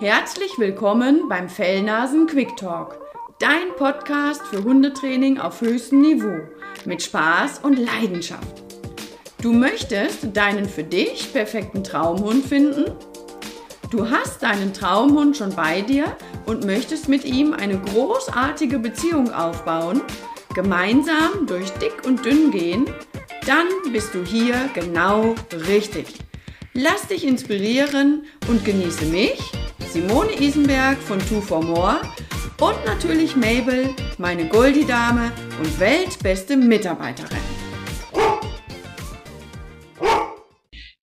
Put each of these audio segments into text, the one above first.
Herzlich willkommen beim Fellnasen Quick Talk, dein Podcast für Hundetraining auf höchstem Niveau mit Spaß und Leidenschaft. Du möchtest deinen für dich perfekten Traumhund finden? Du hast deinen Traumhund schon bei dir und möchtest mit ihm eine großartige Beziehung aufbauen, gemeinsam durch dick und dünn gehen? Dann bist du hier genau richtig. Lass dich inspirieren und genieße mich, Simone Isenberg von Two for More und natürlich Mabel, meine Goldie-Dame und weltbeste Mitarbeiterin.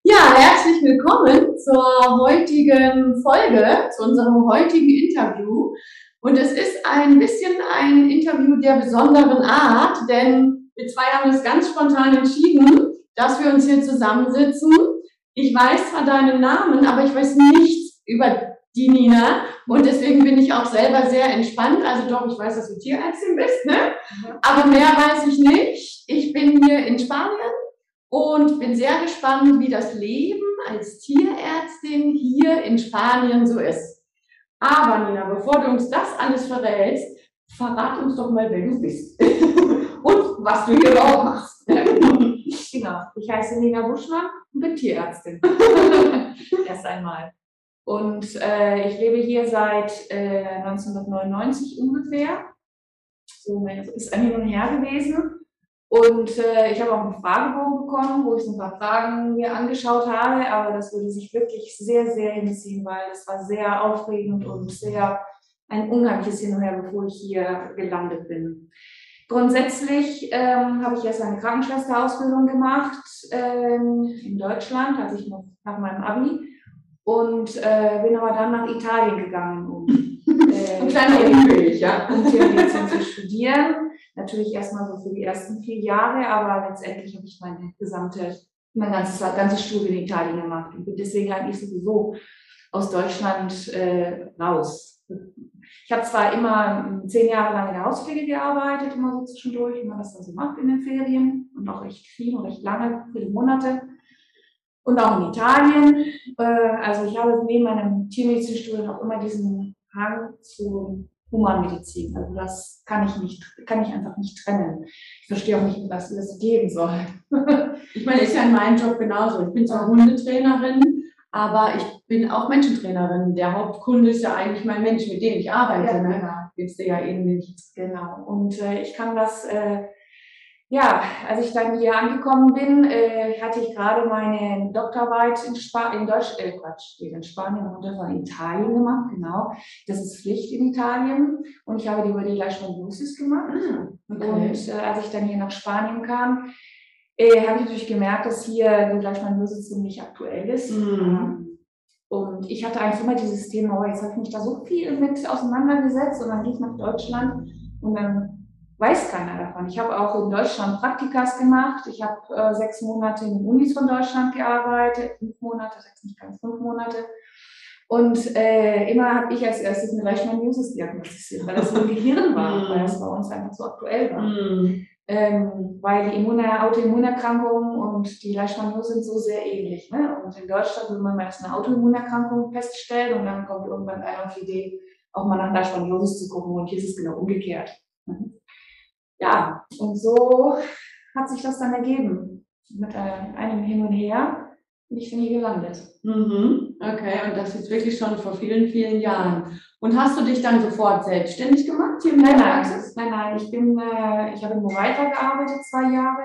Ja, herzlich willkommen zur heutigen Folge, zu unserem heutigen Interview. Und es ist ein bisschen ein Interview der besonderen Art, denn wir zwei haben es ganz spontan entschieden, dass wir uns hier zusammensitzen. Ich weiß zwar deinen Namen, aber ich weiß nichts über die Nina. Und deswegen bin ich auch selber sehr entspannt. Also doch, ich weiß, dass du Tierärztin bist, ne? Aber mehr weiß ich nicht. Ich bin hier in Spanien und bin sehr gespannt, wie das Leben als Tierärztin hier in Spanien so ist. Aber Nina, bevor du uns das alles verrätst, verrat uns doch mal, wer du bist und was du hier überhaupt machst. genau, ich heiße Nina Buschmann und bin Tierärztin. Erst einmal. Und äh, ich lebe hier seit äh, 1999 ungefähr. So ist ein Hin und Her gewesen. Und äh, ich habe auch einen Fragebogen bekommen, wo ich so ein paar Fragen mir angeschaut habe, aber das würde sich wirklich sehr, sehr hinziehen, weil es war sehr aufregend und sehr ein unheimliches Hin und Her, bevor ich hier gelandet bin. Grundsätzlich ähm, habe ich erst eine Krankenschwesterausbildung gemacht ähm, in Deutschland, als ich noch nach meinem Abi und äh, bin aber dann nach Italien gegangen, um, äh, Ein kleiner Umweg, ja. um Tiermedizin zu studieren. Natürlich erstmal so für die ersten vier Jahre, aber letztendlich habe ich meine gesamte, mein ganzes, ganzes Studium in Italien gemacht und bin deswegen eigentlich sowieso aus Deutschland äh, raus. Ich habe zwar immer zehn Jahre lang in der Hauspflege gearbeitet, immer so zwischendurch, wie man das dann so macht in den Ferien und auch recht viel und recht lange, viele Monate und auch in Italien. Äh, also ich habe neben meinem Tiermedizinstudium auch immer diesen Hang zu Humanmedizin. Also das kann ich nicht, kann ich einfach nicht trennen. Ich verstehe auch nicht, was das geben soll. ich meine, ist ja in meinem Job genauso. Ich bin zwar Hundetrainerin, aber ich bin auch Menschentrainerin. Der Hauptkunde ist ja eigentlich mein Mensch, mit dem ich arbeite. Ja, ne? genau. Willst du ja ähnlich. Genau. Und äh, ich kann das äh, ja, als ich dann hier angekommen bin, äh, hatte ich gerade meine Doktorarbeit in, Spa in Deutsch, äh, Quatsch, in Spanien und in Italien gemacht, genau. Das ist Pflicht in Italien und ich habe die über die Leishmaniasis gemacht. Mhm. Okay. Und äh, als ich dann hier nach Spanien kam, äh, habe ich natürlich gemerkt, dass hier die Leishmaniasis ziemlich aktuell ist. Mhm. Und ich hatte eigentlich immer dieses Thema, oh, jetzt habe ich mich da so viel mit auseinandergesetzt und dann gehe ich nach Deutschland und dann weiß keiner davon. Ich habe auch in Deutschland Praktikas gemacht. Ich habe äh, sechs Monate in den Unis von Deutschland gearbeitet, fünf Monate, sechs nicht ganz fünf Monate. Und äh, immer habe ich als erstes eine Leishmaniasis diagnostiziert, weil das so im Gehirn war, mm. weil das bei uns einfach so aktuell war. Mm. Ähm, weil die Immune Autoimmunerkrankungen und die Leishmaniose sind so sehr ähnlich. Ne? Und in Deutschland will man meist eine Autoimmunerkrankung feststellen und dann kommt irgendwann einer auf die Idee, auch mal nach Leishmaniasis zu gucken. Und hier ist es genau umgekehrt. Mhm ja, und so hat sich das dann ergeben. Mit einem Hin und Her bin ich bin hier gelandet. Mhm. Okay, und das jetzt wirklich schon vor vielen, vielen Jahren. Und hast du dich dann sofort selbstständig gemacht hier in der Praxis? Nein, nein, ich bin, äh, ich habe in Moreita gearbeitet, zwei Jahre.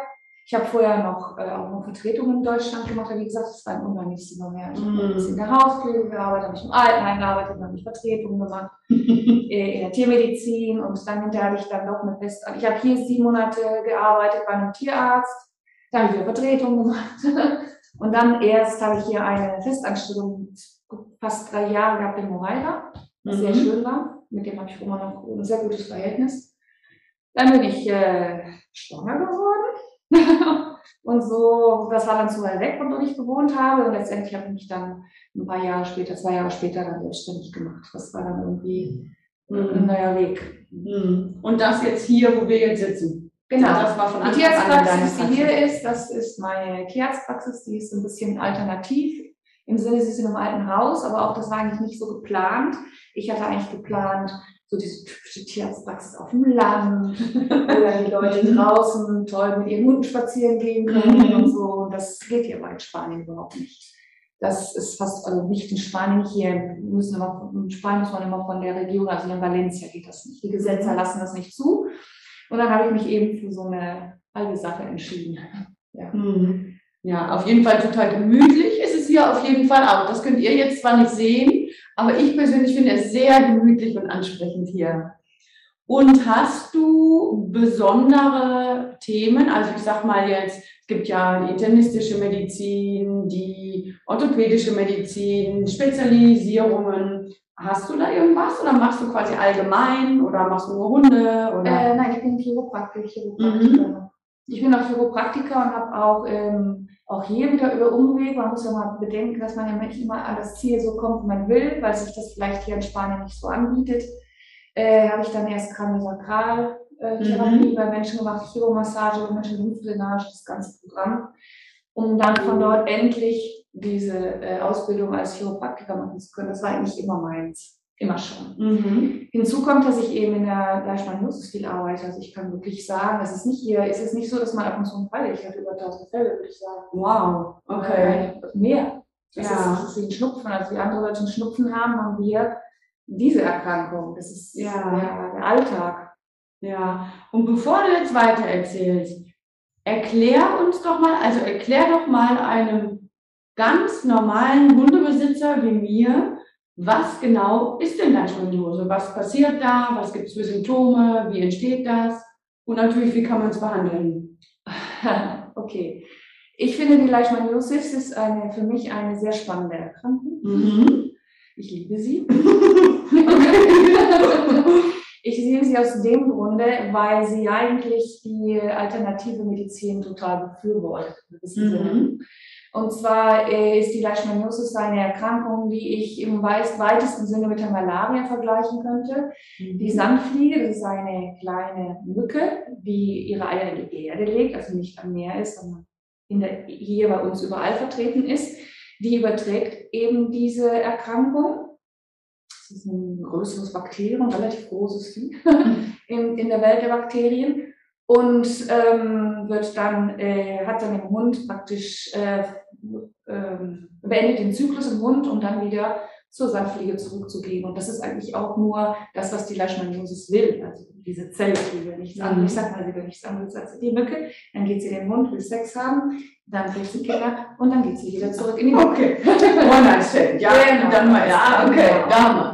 Ich habe vorher noch äh, auch noch Vertretungen in Deutschland gemacht, aber wie gesagt, das war ein unheimliches mehr. Ich habe mm. ein bisschen in der Hauspflege gearbeitet, habe ich im Altenheim gearbeitet, habe ich Vertretungen gemacht, äh, in der Tiermedizin und dann hinterher habe ich dann doch mit Fest. Ich habe hier sieben Monate gearbeitet bei einem Tierarzt, da habe ich wieder Vertretungen gemacht. und dann erst habe ich hier eine Festanstellung fast drei Jahre gehabt in Moreira, was mhm. sehr schön war. Mit dem habe ich immer noch ein sehr gutes Verhältnis. Dann bin ich äh, schwanger geworden. und so, das war dann zu weit weg, wo ich gewohnt habe. Und letztendlich habe ich mich dann ein paar Jahre später, zwei Jahre später dann selbstständig gemacht. Das war dann irgendwie mhm. ein neuer Weg. Mhm. Und das jetzt hier, wo wir jetzt sitzen. Genau. Das war von die Tierarztpraxis, die hier ist, das ist meine Tierarztpraxis, die ist ein bisschen alternativ im Sinne, sie sind im alten Haus, aber auch das war eigentlich nicht so geplant. Ich hatte eigentlich geplant, so diese typische Tierarztpraxis auf dem Land, wo die Leute draußen toll mit ihren Hunden spazieren gehen können und so. Das geht hier bei Spanien überhaupt nicht. Das ist fast, also nicht in Spanien hier, müssen immer, in Spanien muss man immer von der Regierung, also in Valencia geht das nicht. Die Gesetze lassen das nicht zu. Und dann habe ich mich eben für so eine alte Sache entschieden. Ja. Hm. ja, auf jeden Fall total gemütlich ist es hier auf jeden Fall auch. Das könnt ihr jetzt zwar nicht sehen, aber ich persönlich finde es sehr gemütlich und ansprechend hier. Und hast du besondere Themen? Also ich sag mal jetzt, es gibt ja die internistische Medizin, die orthopädische Medizin, Spezialisierungen. Hast du da irgendwas oder machst du quasi allgemein oder machst du nur Hunde? Oder? Äh, nein, ich bin Chiropraktiker. Chiropraktiker. Mhm. Ich bin auch Chiropraktiker und habe auch, ähm, auch hier wieder über Umweg. Man muss ja mal bedenken, dass man ja nicht immer an das Ziel so kommt, wie man will, weil sich das vielleicht hier in Spanien nicht so anbietet. Äh, habe ich dann erst Kraniosakral-Therapie mhm. bei Menschen gemacht, Chiromassage, bei Menschen Lymphdrainage, das ganze Programm, um dann von dort endlich diese äh, Ausbildung als Chiropraktiker machen zu können. Das war eigentlich immer meins. Immer schon. Mhm. Hinzu kommt, dass ich eben in der Leishmaniasis viel arbeite. Also ich kann wirklich sagen, es ist nicht hier, es ist nicht so, dass man ab und zu einen Fall, ich hatte über 1000 Fälle, würde ich sagen. Wow, okay. Mehr. Das, ja. ist, das ist wie ein Schnupfen. Also wie andere Leute einen Schnupfen haben, haben wir diese Erkrankung. Das ist ja. der, der Alltag. Ja. Und bevor du jetzt weiter erzählst, erklär uns doch mal, also erklär doch mal einem ganz normalen Hundebesitzer wie mir, was genau ist denn Leishmaniose? Was passiert da? Was gibt es für Symptome? Wie entsteht das? Und natürlich, wie kann man es behandeln? okay. Ich finde, die Leishmaniosis ist eine, für mich eine sehr spannende Erkrankung. Mhm. Ich liebe sie. ich sehe sie aus dem Grunde, weil sie eigentlich die alternative Medizin total befürwortet. Mhm. Und zwar äh, ist die Leishmaniosis eine Erkrankung, die ich im weitesten Sinne mit der Malaria vergleichen könnte. Mhm. Die Sandfliege, das ist eine kleine Mücke, die ihre Eier in die Erde legt, also nicht am Meer ist, sondern der, hier bei uns überall vertreten ist. Die überträgt eben diese Erkrankung. Das ist ein größeres Bakterium, relativ großes Vieh in, in der Welt der Bakterien und ähm, wird dann, äh, hat dann im Hund praktisch, äh, äh, beendet den Zyklus im Hund, um dann wieder zur Sandfliege zurückzugehen. Und das ist eigentlich auch nur das, was die Leishmaniosis will. Also diese Zelle, die will nichts anderes. Ich sag mal, sie will nichts anderes als die Mücke. Dann geht sie in den Mund, will Sex haben, dann kriegt sie Kinder und dann geht sie wieder zurück in die Mund. Okay. One night stand. Ja, genau. dann mal. Ja, okay. Genau. Damals.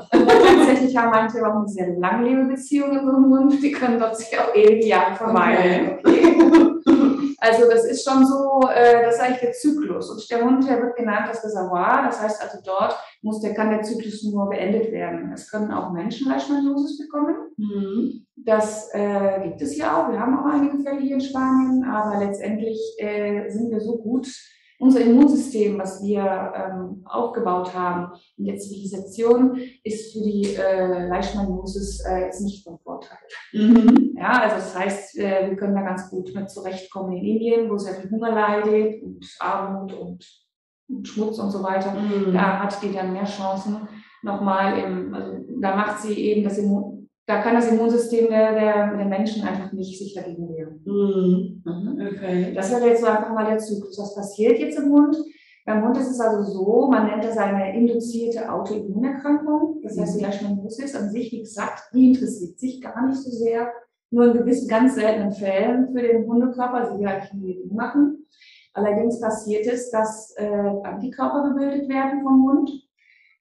Tatsächlich haben manche auch eine sehr langlebige Beziehung in so einem Hund. Die können dort sich auch ewige Jahre verweilen. Okay. Also das ist schon so, äh, das ist eigentlich der Zyklus. Und der Hund, der wird genannt das Reservoir. Das heißt also, dort muss der, kann der Zyklus nur beendet werden. Es können auch Menschen Leishmaniasis bekommen. Mhm. Das äh, gibt es ja auch. Wir haben auch einige Fälle hier in Spanien. Aber letztendlich äh, sind wir so gut unser Immunsystem, was wir ähm, aufgebaut haben in der Zivilisation, ist für die äh, Leishmaniosis äh, jetzt nicht von Vorteil. Mhm. Ja, also das heißt, äh, wir können da ganz gut mit zurechtkommen in Indien, wo sehr viel Hunger leidet und Armut und, und Schmutz und so weiter. Mhm. Da hat die dann mehr Chancen nochmal im, also da macht sie eben das Immun da kann das Immunsystem der, der, der Menschen einfach nicht sich dagegen wehren. Mhm. mhm. Okay. Das wäre jetzt so einfach mal der Zyklus. Was passiert jetzt im Hund? Beim Hund ist es also so, man nennt das eine induzierte Autoimmunerkrankung. Das heißt, die mhm. Leishmaniasis an sich, wie gesagt, die interessiert sich gar nicht so sehr. Nur in gewissen, ganz seltenen Fällen für den Hundekörper, sie eigentlich nie machen. Allerdings passiert es, dass äh, Antikörper gebildet werden vom Hund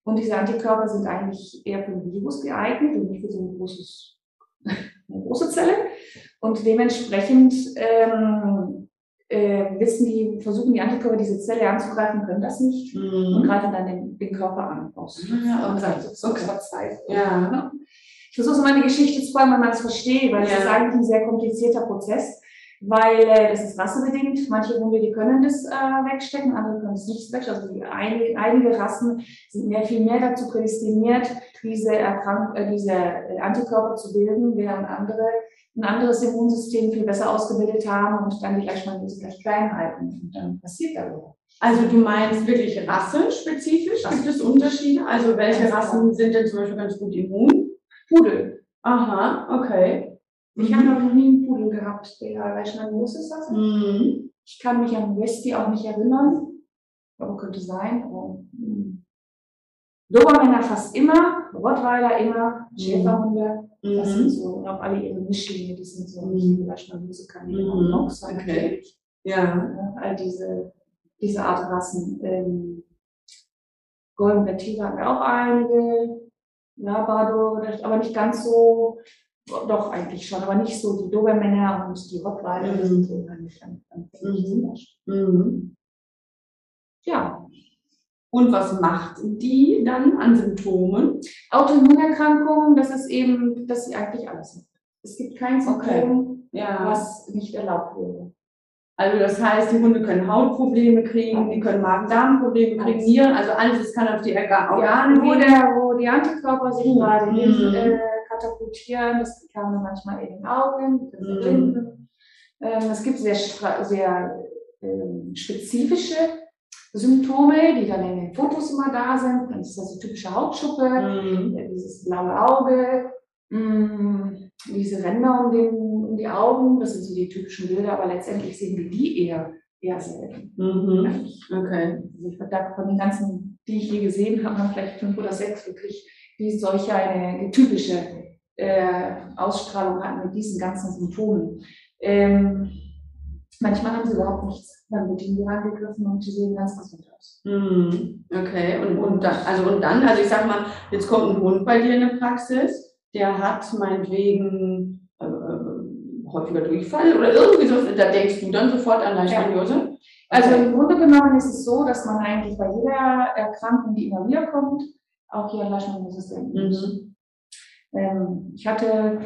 und diese Antikörper sind eigentlich eher für ein Virus geeignet und nicht für so ein großes, eine große Zelle. Und dementsprechend ähm, äh, wissen die, versuchen die Antikörper diese Zelle anzugreifen, können das nicht mhm. und greifen dann den, den Körper an. Aus, ja, okay. so, okay. Ja. Ich versuche es mal eine Geschichte zu fragen, wenn man es versteht, weil es ja. ist eigentlich ein sehr komplizierter Prozess weil äh, das ist rassebedingt. Manche Hunde, die können das äh, wegstecken, andere können es nicht wegstecken. Also die einige, einige Rassen sind mehr, viel mehr dazu prädestiniert, diese, Erkrank äh, diese äh, Antikörper zu bilden, während andere ein anderes Immunsystem viel besser ausgebildet haben und dann die Leishmaniose gleich klein halten. Und dann passiert da überhaupt Also du meinst wirklich rassenspezifisch? Gibt es Unterschiede? Also welche Rassen sind denn zum Beispiel ganz gut immun? Pudel. Aha, okay. Ich habe noch nie einen Pudel gehabt, der Leishmaniose ist das. Mhm. Ich kann mich an Westi auch nicht erinnern. Aber könnte sein. Aber, hm. Dobermänner fast immer, Rottweiler immer, Schäferhunde. Das sind Mhm. so, und auch alle ihre Mischlinge, die sind so Mhm. nicht Leishmaniose Kanäle, Mhm. Okay. natürlich. Ja. Ja, all diese, diese Art Rassen. Ähm, Golden Retriever haben wir auch einige. Labrador, aber nicht ganz so, doch eigentlich schon, aber nicht so die Dobermänner und die Rottweiler, Mhm. sind so gar nicht an, an Mhm. Ja, Und was macht die dann an Symptomen? Autoimmunerkrankungen, das ist eben, dass sie eigentlich alles macht. Es gibt kein Symptom, Ja. was nicht erlaubt wäre. Also das heißt, die Hunde können Hautprobleme kriegen, die können Magen-Darm-Probleme kriegen. Nieren, also alles, das kann auf die Orga- Ja, Organe wo, der, wo die Antikörper sich gerade Mhm. äh, katapultieren, das kann man manchmal in den Augen, in den Mhm. Rinden. Ähm, es gibt sehr, sehr ähm, spezifische Symptome, die dann in den Fotos immer da sind. Das ist also typische Hautschuppe, Mhm. äh, dieses blaue Auge, mh, diese Ränder um, den, um die Augen, das sind so die typischen Bilder, aber letztendlich sehen wir die eher, eher selten. Mhm. Okay. Also ich würde von den ganzen, die ich je gesehen habe, vielleicht fünf oder sechs wirklich, die solche eine typische äh, Ausstrahlung hatten mit diesen ganzen Symptomen. Ähm, manchmal haben sie überhaupt nichts. Dann wird ihnen die angegriffen und sie sehen ganz gesund aus. Mhm. Okay. Und, und dann, also und dann, also ich sag mal, jetzt kommt ein Hund bei dir in eine Praxis, der hat meinetwegen äh, äh, häufiger Durchfall oder irgendwie so, da denkst du dann sofort an Leishmaniose? Also Okay. im Grunde genommen ist es so, dass man eigentlich bei jeder Erkrankung, die immer wieder kommt, auch hier denken muss. Mhm. Ähm, ich hatte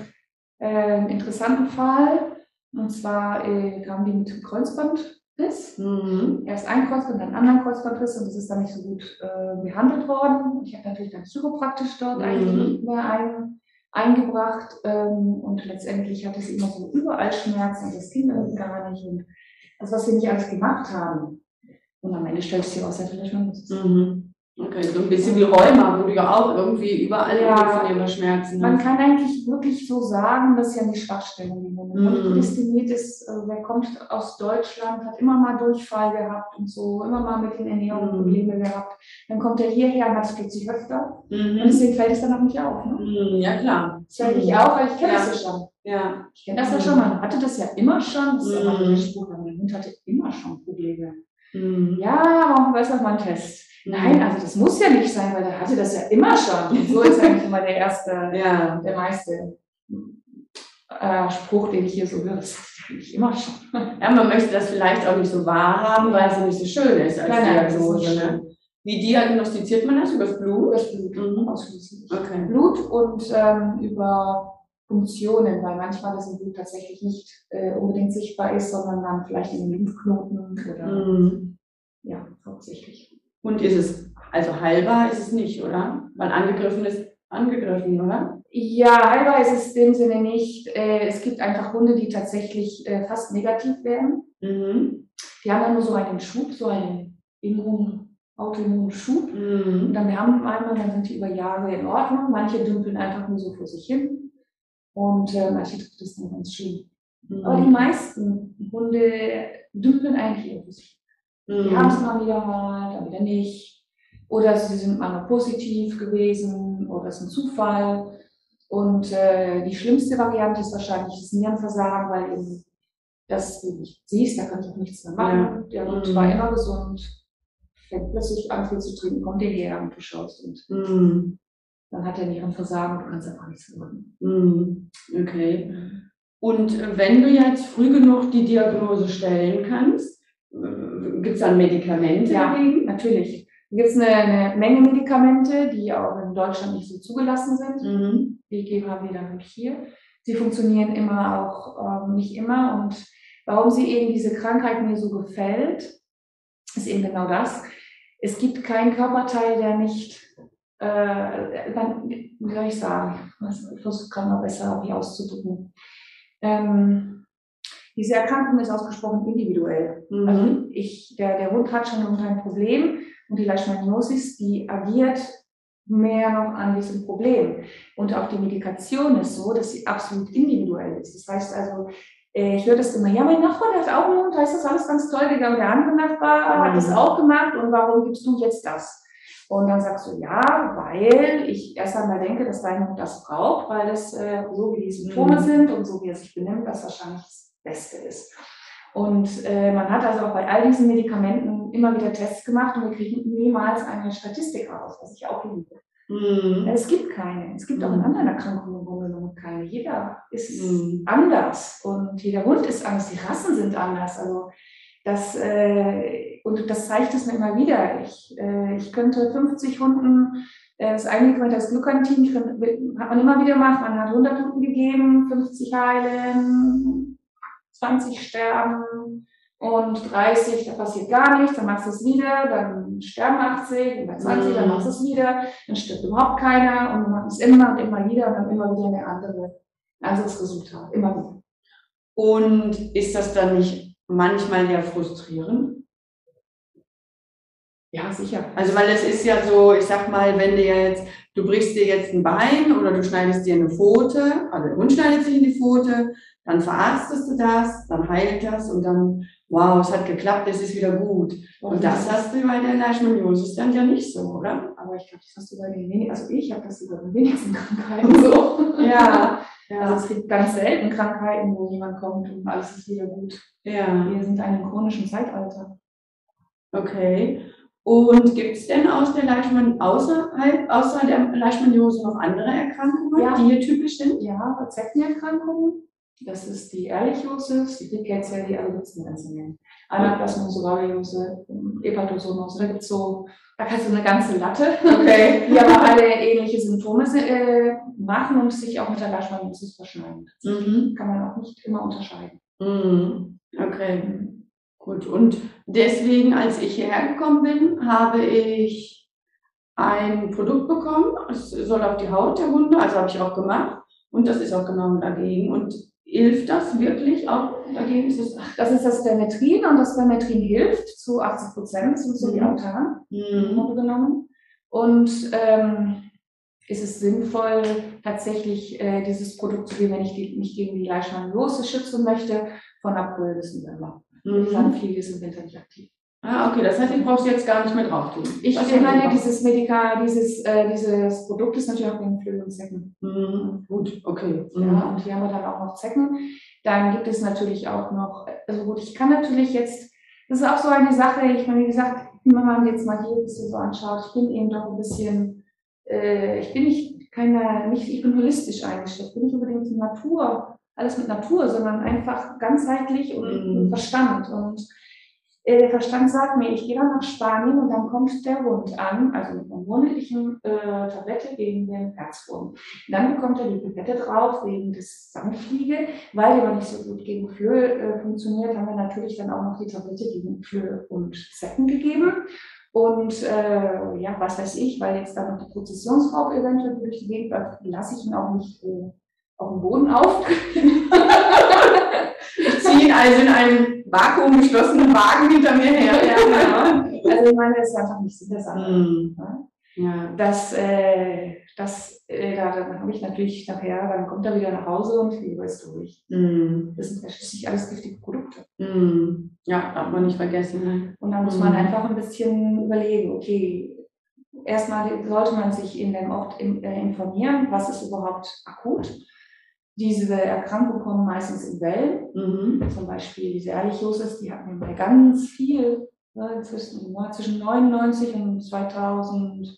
äh, einen interessanten Fall, und zwar äh, kamen die mit Kreuzbandriss. Mhm. Erst ein Kreuzband, dann einen anderen Kreuzbandriss und das ist dann nicht so gut äh, behandelt worden. Ich habe natürlich dann chiropraktisch dort Mhm. eigentlich nicht mehr ein, eingebracht ähm, und letztendlich hatte sie immer so überall Schmerzen und das ging irgendwie gar nicht. Und das, was wir nicht alles gemacht haben. Und am Ende stellt sich heraus, ja, vielleicht mal das ist. Mhm. Okay, so ein bisschen wie Rheuma, wo du ja auch irgendwie überall Ja. von ihrer Schmerzen Man hast. kann eigentlich wirklich so sagen, dass ja die Schwachstellen die Hunde. Mhm. Und Cholestinit äh, wer kommt aus Deutschland, hat immer mal Durchfall gehabt und so, immer mal mit den Ernährungen Mhm. Probleme gehabt. Dann kommt er hierher und hat es plötzlich öfter. Und Mhm. deswegen fällt es dann auch nicht auf. Ne? Mhm. Ja, klar. Das fällt nicht Mhm. auf, weil ich kenne Ja. das ja schon. Ja. Ich kenne das ja Mhm. schon, man hatte das ja immer schon. Das ist Mhm. aber der Spruch, mein Hund hatte immer schon Probleme. Mhm. Ja, aber weiß noch mal ein Test. Nein, also das muss ja nicht sein, weil der hatte das ja immer schon. Und so ist eigentlich immer der erste Ja. der meiste äh, Spruch, den ich hier so höre, das hast du eigentlich immer schon. Ja, man möchte das vielleicht auch nicht so wahrhaben, weil es ja nicht so schön ist als Nein, das Diagnose. Ne? Wie diagnostiziert man das? Übers Blut? Übers Blut Mhm. ausschließlich. Okay. Blut und ähm, über Funktionen, weil manchmal das im Blut tatsächlich nicht äh, unbedingt sichtbar ist, sondern dann vielleicht in den Lymphknoten oder Mhm. ja, hauptsächlich. Und ist es, also heilbar ist es nicht, oder? Weil angegriffen ist angegriffen, oder? Ja, heilbar ist es in dem Sinne nicht. Äh, es gibt einfach Hunde, die tatsächlich äh, fast negativ werden. Mhm. Die haben dann nur so einen Schub, so einen Immun, autoimmunen Schub. Und Mhm. dann wir haben einmal, dann sind die über Jahre in Ordnung. Manche dümpeln einfach nur so vor sich hin. Und äh, manche trifft es dann ganz schön. Aber die Mhm. meisten Hunde dümpeln eigentlich sich hin. Die Mhm. haben es mal wieder mal, dann wieder nicht. Oder sie sind mal nur positiv gewesen oder es ist ein Zufall. Und äh, die schlimmste Variante ist wahrscheinlich das Nierenversagen, weil eben das du nicht siehst, da kannst du nichts mehr machen. Der Hund Mhm. war immer gesund, fängt plötzlich an, viel zu trinken, kommt hierher und du schaust und Mhm. Dann hat er Nierenversagen, du kannst einfach nichts machen. Mhm. Okay. Und äh, wenn du jetzt früh genug die Diagnose stellen kannst, gibt es dann Medikamente Ja. dagegen? Natürlich. Da gibt es eine, eine Menge Medikamente, die auch in Deutschland nicht so zugelassen sind. Mhm. Die geben wir dann hier. Sie funktionieren immer auch ähm, nicht immer. Und warum sie eben diese Krankheit mir so gefällt, ist eben genau das. Es gibt keinen Körperteil, der nicht, äh, dann, wie soll ich sagen, ich versuche gerade mal besser mich auszudrücken. Ähm, Diese Erkrankung ist ausgesprochen individuell. Mhm. Also ich, der, der Hund hat schon ein Problem und die Leishmaniosis, die agiert mehr noch an diesem Problem. Und auch die Medikation ist so, dass sie absolut individuell ist. Das heißt also, äh, ich höre das immer, ja, mein Nachbar, der hat auch einen Hund, heißt das alles ganz toll, der andere Nachbar hat das Mhm. auch gemacht und warum gibst du jetzt das? Und dann sagst du, ja, weil ich erst einmal denke, dass dein Hund das braucht, weil das äh, so wie die Symptome Mhm. sind und so wie er sich benimmt, das wahrscheinlich das Beste ist. Und äh, man hat also auch bei all diesen Medikamenten immer wieder Tests gemacht und wir kriegen niemals eine Statistik raus, was ich auch liebe. Mhm. Es gibt keine. Es gibt auch in Mhm. anderen Erkrankungen genommen keine. Jeder ist Mhm. anders und jeder Hund ist anders, die Rassen sind anders. Also das, äh, und das zeigt es mir immer wieder. Ich, äh, ich könnte 50 Hunden, äh, das eine Medikament das Glucantin, ich könnte, hat man immer wieder gemacht, man hat 100 Hunden gegeben, 50 heilen, 20 sterben und 30, da passiert gar nichts, dann machst du es wieder, dann sterben 80, über 20, dann Mhm. machst du es wieder, dann stirbt überhaupt keiner und du machst es immer und immer wieder und dann immer wieder eine andere, ein anderes Resultat, immer wieder. Und ist das dann nicht manchmal ja frustrierend? Ja, sicher. Also, weil es ist ja so, ich sag mal, wenn du jetzt, du brichst dir jetzt ein Bein oder du schneidest dir eine Pfote, also der Hund schneidet sich in die Pfote, dann verarztest du das, dann heilt das und dann, wow, es hat geklappt, es ist wieder gut. Und das hast du bei der Leishmaniosis dann ja nicht so, oder? Aber ich glaube, das hast du bei den wenigsten, also ich habe das über den wenigsten Krankheiten so. Ja, Also es gibt ganz selten Krankheiten, wo jemand kommt und alles ist wieder gut. ja, Wir sind in einem chronischen Zeitalter. okay. Und gibt es denn aus der Leishman, außerhalb, außer der Leishmaniose noch andere Erkrankungen, Ja. die hier typisch sind? Ja, Rezeptenerkrankungen. Das ist die Ehrlichiosis, die Rickettsia, die alle sitzen ganz nennen. Anaplasmose, Variose, Hepatozoonose, da gibt's so, da kannst du eine ganze Latte, Okay. die aber alle ähnliche Symptome äh, machen und sich auch mit der Leishmaniosis verschneiden. Mhm. Kann man auch nicht immer unterscheiden. Mhm. Okay. Gut, und deswegen, als ich hierher gekommen bin, habe ich ein Produkt bekommen. Es soll auf die Haut der Hunde, also habe ich auch gemacht. Und das ist auch genau dagegen. Und hilft das wirklich auch dagegen? Das ist das Permetrin und das Permetrin hilft zu 80 Prozent, sind so die Mhm. Autan im Mhm. Grunde genommen. Und ähm, ist es sinnvoll, tatsächlich äh, dieses Produkt zu geben, wenn ich die, mich gegen die Leishmaniose schützen möchte, von April bis November. Die Mhm. Sanfliege ist im Winter nicht aktiv. Ah, okay, das heißt, ich brauchst du jetzt gar nicht mehr drauf tun. Ich ist ja meine, super. dieses Medika, dieses, äh, dieses Produkt ist natürlich auch gegen Flöhe und Zecken. Mhm. Gut, okay. Ja, Mhm. und hier haben wir dann auch noch Zecken. Dann gibt es natürlich auch noch, also gut, ich kann natürlich jetzt, das ist auch so eine Sache, ich meine, wie gesagt, wenn man jetzt mal hier ein bisschen so anschaut, ich bin eben doch ein bisschen, äh, ich bin nicht keine, nicht, ich bin holistisch eingestellt, bin nicht unbedingt Natur, alles mit Natur, sondern einfach ganzheitlich und Mhm. Verstand. Und der Verstand sagt mir, ich gehe dann nach Spanien und dann kommt der Hund an, also mit einer monatlichen äh, Tablette gegen den Herzwurm. Dann bekommt er die Pipette drauf wegen des Sandfliege. Weil die aber nicht so gut gegen Flöhe äh, funktioniert, haben wir natürlich dann auch noch die Tablette gegen Flöhe und Zecken gegeben. Und äh, ja, was weiß ich, weil jetzt dann noch der Prozessionsraub eventuell durch die Gegend lasse ich ihn auch nicht äh, auf dem Boden auf. Ziehe ihn also in einem vakuumgeschlossenen Wagen hinter mir her. ja, genau. Also ich meine, das ist einfach nicht Sinn der Sache. Mhm. Ja. Das, äh, das, äh, da, dann habe ich natürlich nachher, dann kommt er wieder nach Hause und Liebe ist durch. Mhm. Das sind ja schließlich alles giftige Produkte. Mhm. Ja, darf man nicht vergessen. Ne? Und da muss Mhm. man einfach ein bisschen überlegen, okay, erstmal sollte man sich in dem Ort in, informieren, was ist überhaupt akut. Diese Erkrankungen kommen meistens in Wellen. Mhm. Zum Beispiel diese Ehrlichiosis, die hatten wir ganz viel, ne, zwischen 99 und 2008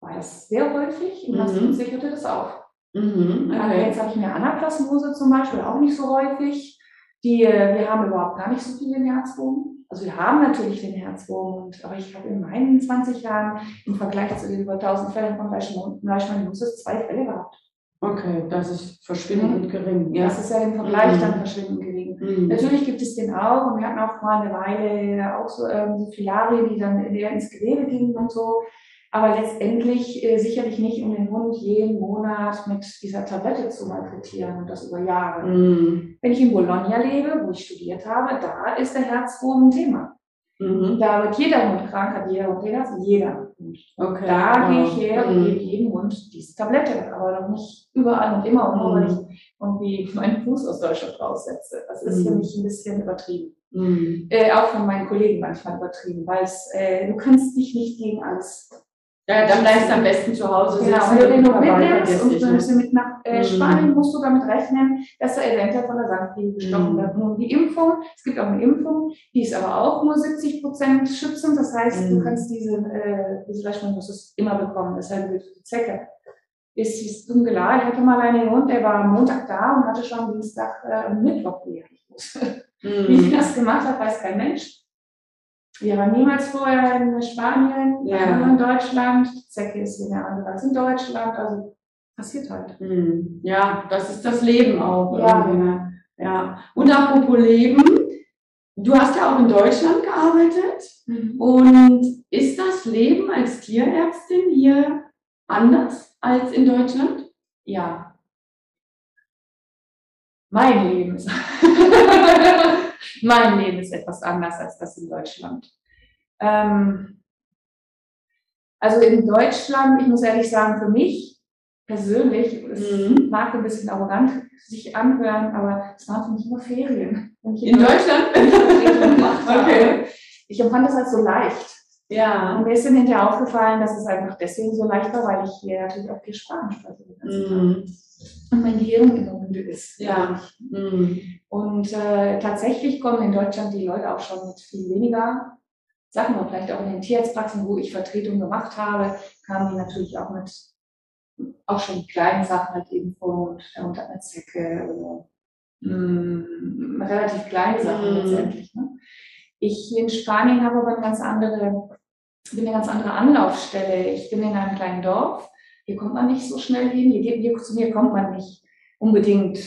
war das sehr häufig. Und Mhm. 1970 hörte das auf. Mhm. Okay. Jetzt habe ich eine Anaplasmose zum Beispiel, auch nicht so häufig. Die, äh, wir haben überhaupt gar nicht so viel den Herzwurm. Also wir haben natürlich den Herzwurm, und, aber ich habe in meinen 20 Jahren im Vergleich zu den über 1000 Fällen von Leishman- Leishmaniose zwei Fälle gehabt. Okay, das ist verschwindend gering. Ja. Das ist ja im Vergleich Mhm. dann verschwindend gering. Mhm. Natürlich gibt es den auch und wir hatten auch mal eine Weile auch so ähm, so Filarien, die dann eher ins Gewebe gingen und so. Aber letztendlich äh, sicherlich nicht, um den Hund jeden Monat mit dieser Tablette zu malträtieren und das über Jahre. Mhm. Wenn ich in Bologna lebe, wo ich studiert habe, da ist der Herzwurm ein Thema. Mhm. Da wird jeder Hund krank, hat jeder Hund den Herz, jeder Hund. Okay. Da wow. gehe ich her und Mhm. gebe jedem Hund diese Tablette, aber noch nicht überall und immer und nur, weil ich irgendwie meinen Fuß aus Deutschland raussetze. Das ist für Mhm. mich ein bisschen übertrieben. Mhm. Äh, auch von meinen Kollegen manchmal übertrieben, weil äh, du kannst dich nicht gegen alles. Ja, dann bleibst du am besten zu Hause Genau, sitzen wenn du den noch mitnimmst und du ne? nimmst ihn mit nach äh, Mhm. Spanien, musst du damit rechnen, dass er eventuell von der Sandfliege gestochen Mhm. wird. Nun, die Impfung, es gibt auch eine Impfung, die ist aber auch nur 70 Prozent schützend. Das heißt, du Mhm. kannst diese, äh, diese Fleischmann musst du immer bekommen. Wird für die Zecke. Ist es dumm geladen. Ich hatte mal einen Hund, der war am Montag da und hatte schon Dienstag äh, Mittwoch. Wie sie Mhm. das gemacht hat, weiß kein Mensch. Wir waren niemals vorher in Spanien, Ja. nur in Deutschland. Die Zecke ist wieder anders als in Deutschland. Also passiert halt. Mhm. Ja, das ist das Leben auch. Ja, ne? Ja. Und apropos Leben, du hast ja auch in Deutschland gearbeitet. Und ist das Leben als Tierärztin hier anders als in Deutschland? Ja. Mein Leben ist, mein Leben ist etwas anders als das in Deutschland. Ähm, also in Deutschland, ich muss ehrlich sagen, für mich persönlich, es Mhm. mag ein bisschen arrogant sich anhören, aber es waren für mich immer Ferien. Ich In Deutschland? Habe. Okay. Ich empfand das als so leicht. Ja. Und mir ist dann hinterher aufgefallen, dass es einfach deswegen so leicht war, weil ich hier natürlich auch viel Spanisch spreche. Mhm. Und mein Gehirn immer müde ist. Ja. Mhm. Und äh, tatsächlich kommen in Deutschland die Leute auch schon mit viel weniger Sachen, und vielleicht auch in den Tierarztpraxen, wo ich Vertretung gemacht habe, kamen die natürlich auch mit auch schon kleinen Sachen, halt eben von der Hund hat eine Zecke oder mh, relativ kleine Sachen Mhm. letztendlich. Ne? Ich hier in Spanien habe aber eine ganz andere, bin eine ganz andere Anlaufstelle. Ich bin in einem kleinen Dorf. Hier kommt man nicht so schnell hin. Hier, geht- hier zu mir kommt man nicht unbedingt,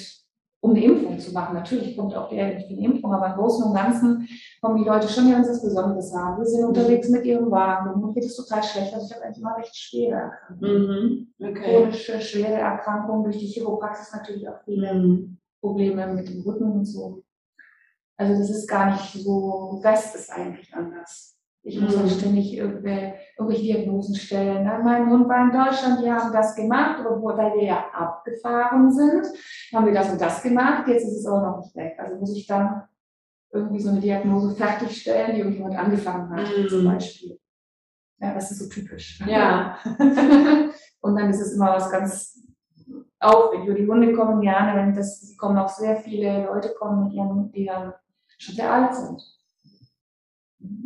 um eine Impfung zu machen. Natürlich kommt auch der nicht für eine Impfung, aber im Großen und Ganzen kommen die Leute schon, die uns was Besonderes haben. Wir sind unterwegs mit ihrem Wagen. Hund geht es total schlecht. Also ich habe eigentlich immer recht schwere Erkrankungen. Mhm. Okay. Chronische, schwere Erkrankungen durch die Chiropraxis natürlich auch viele Mhm. Probleme mit dem Rücken und so. Also das ist gar nicht so, das ist eigentlich anders. Ich muss Mhm. dann ständig irgendwelche, irgendwelche Diagnosen stellen. Ne? Mein Hund war in Deutschland, die haben das gemacht, obwohl weil wir ja abgefahren sind, haben wir das und das gemacht, jetzt ist es aber noch nicht weg. Also muss ich dann irgendwie so eine Diagnose fertigstellen, die irgendjemand angefangen hat, Mhm. zum Beispiel. Ja, das ist so typisch. Ja. und dann ist es immer was ganz aufregend. Die Hunde kommen gerne, wenn das, kommen auch sehr viele Leute kommen mit ihren die dann schon sehr alt sind.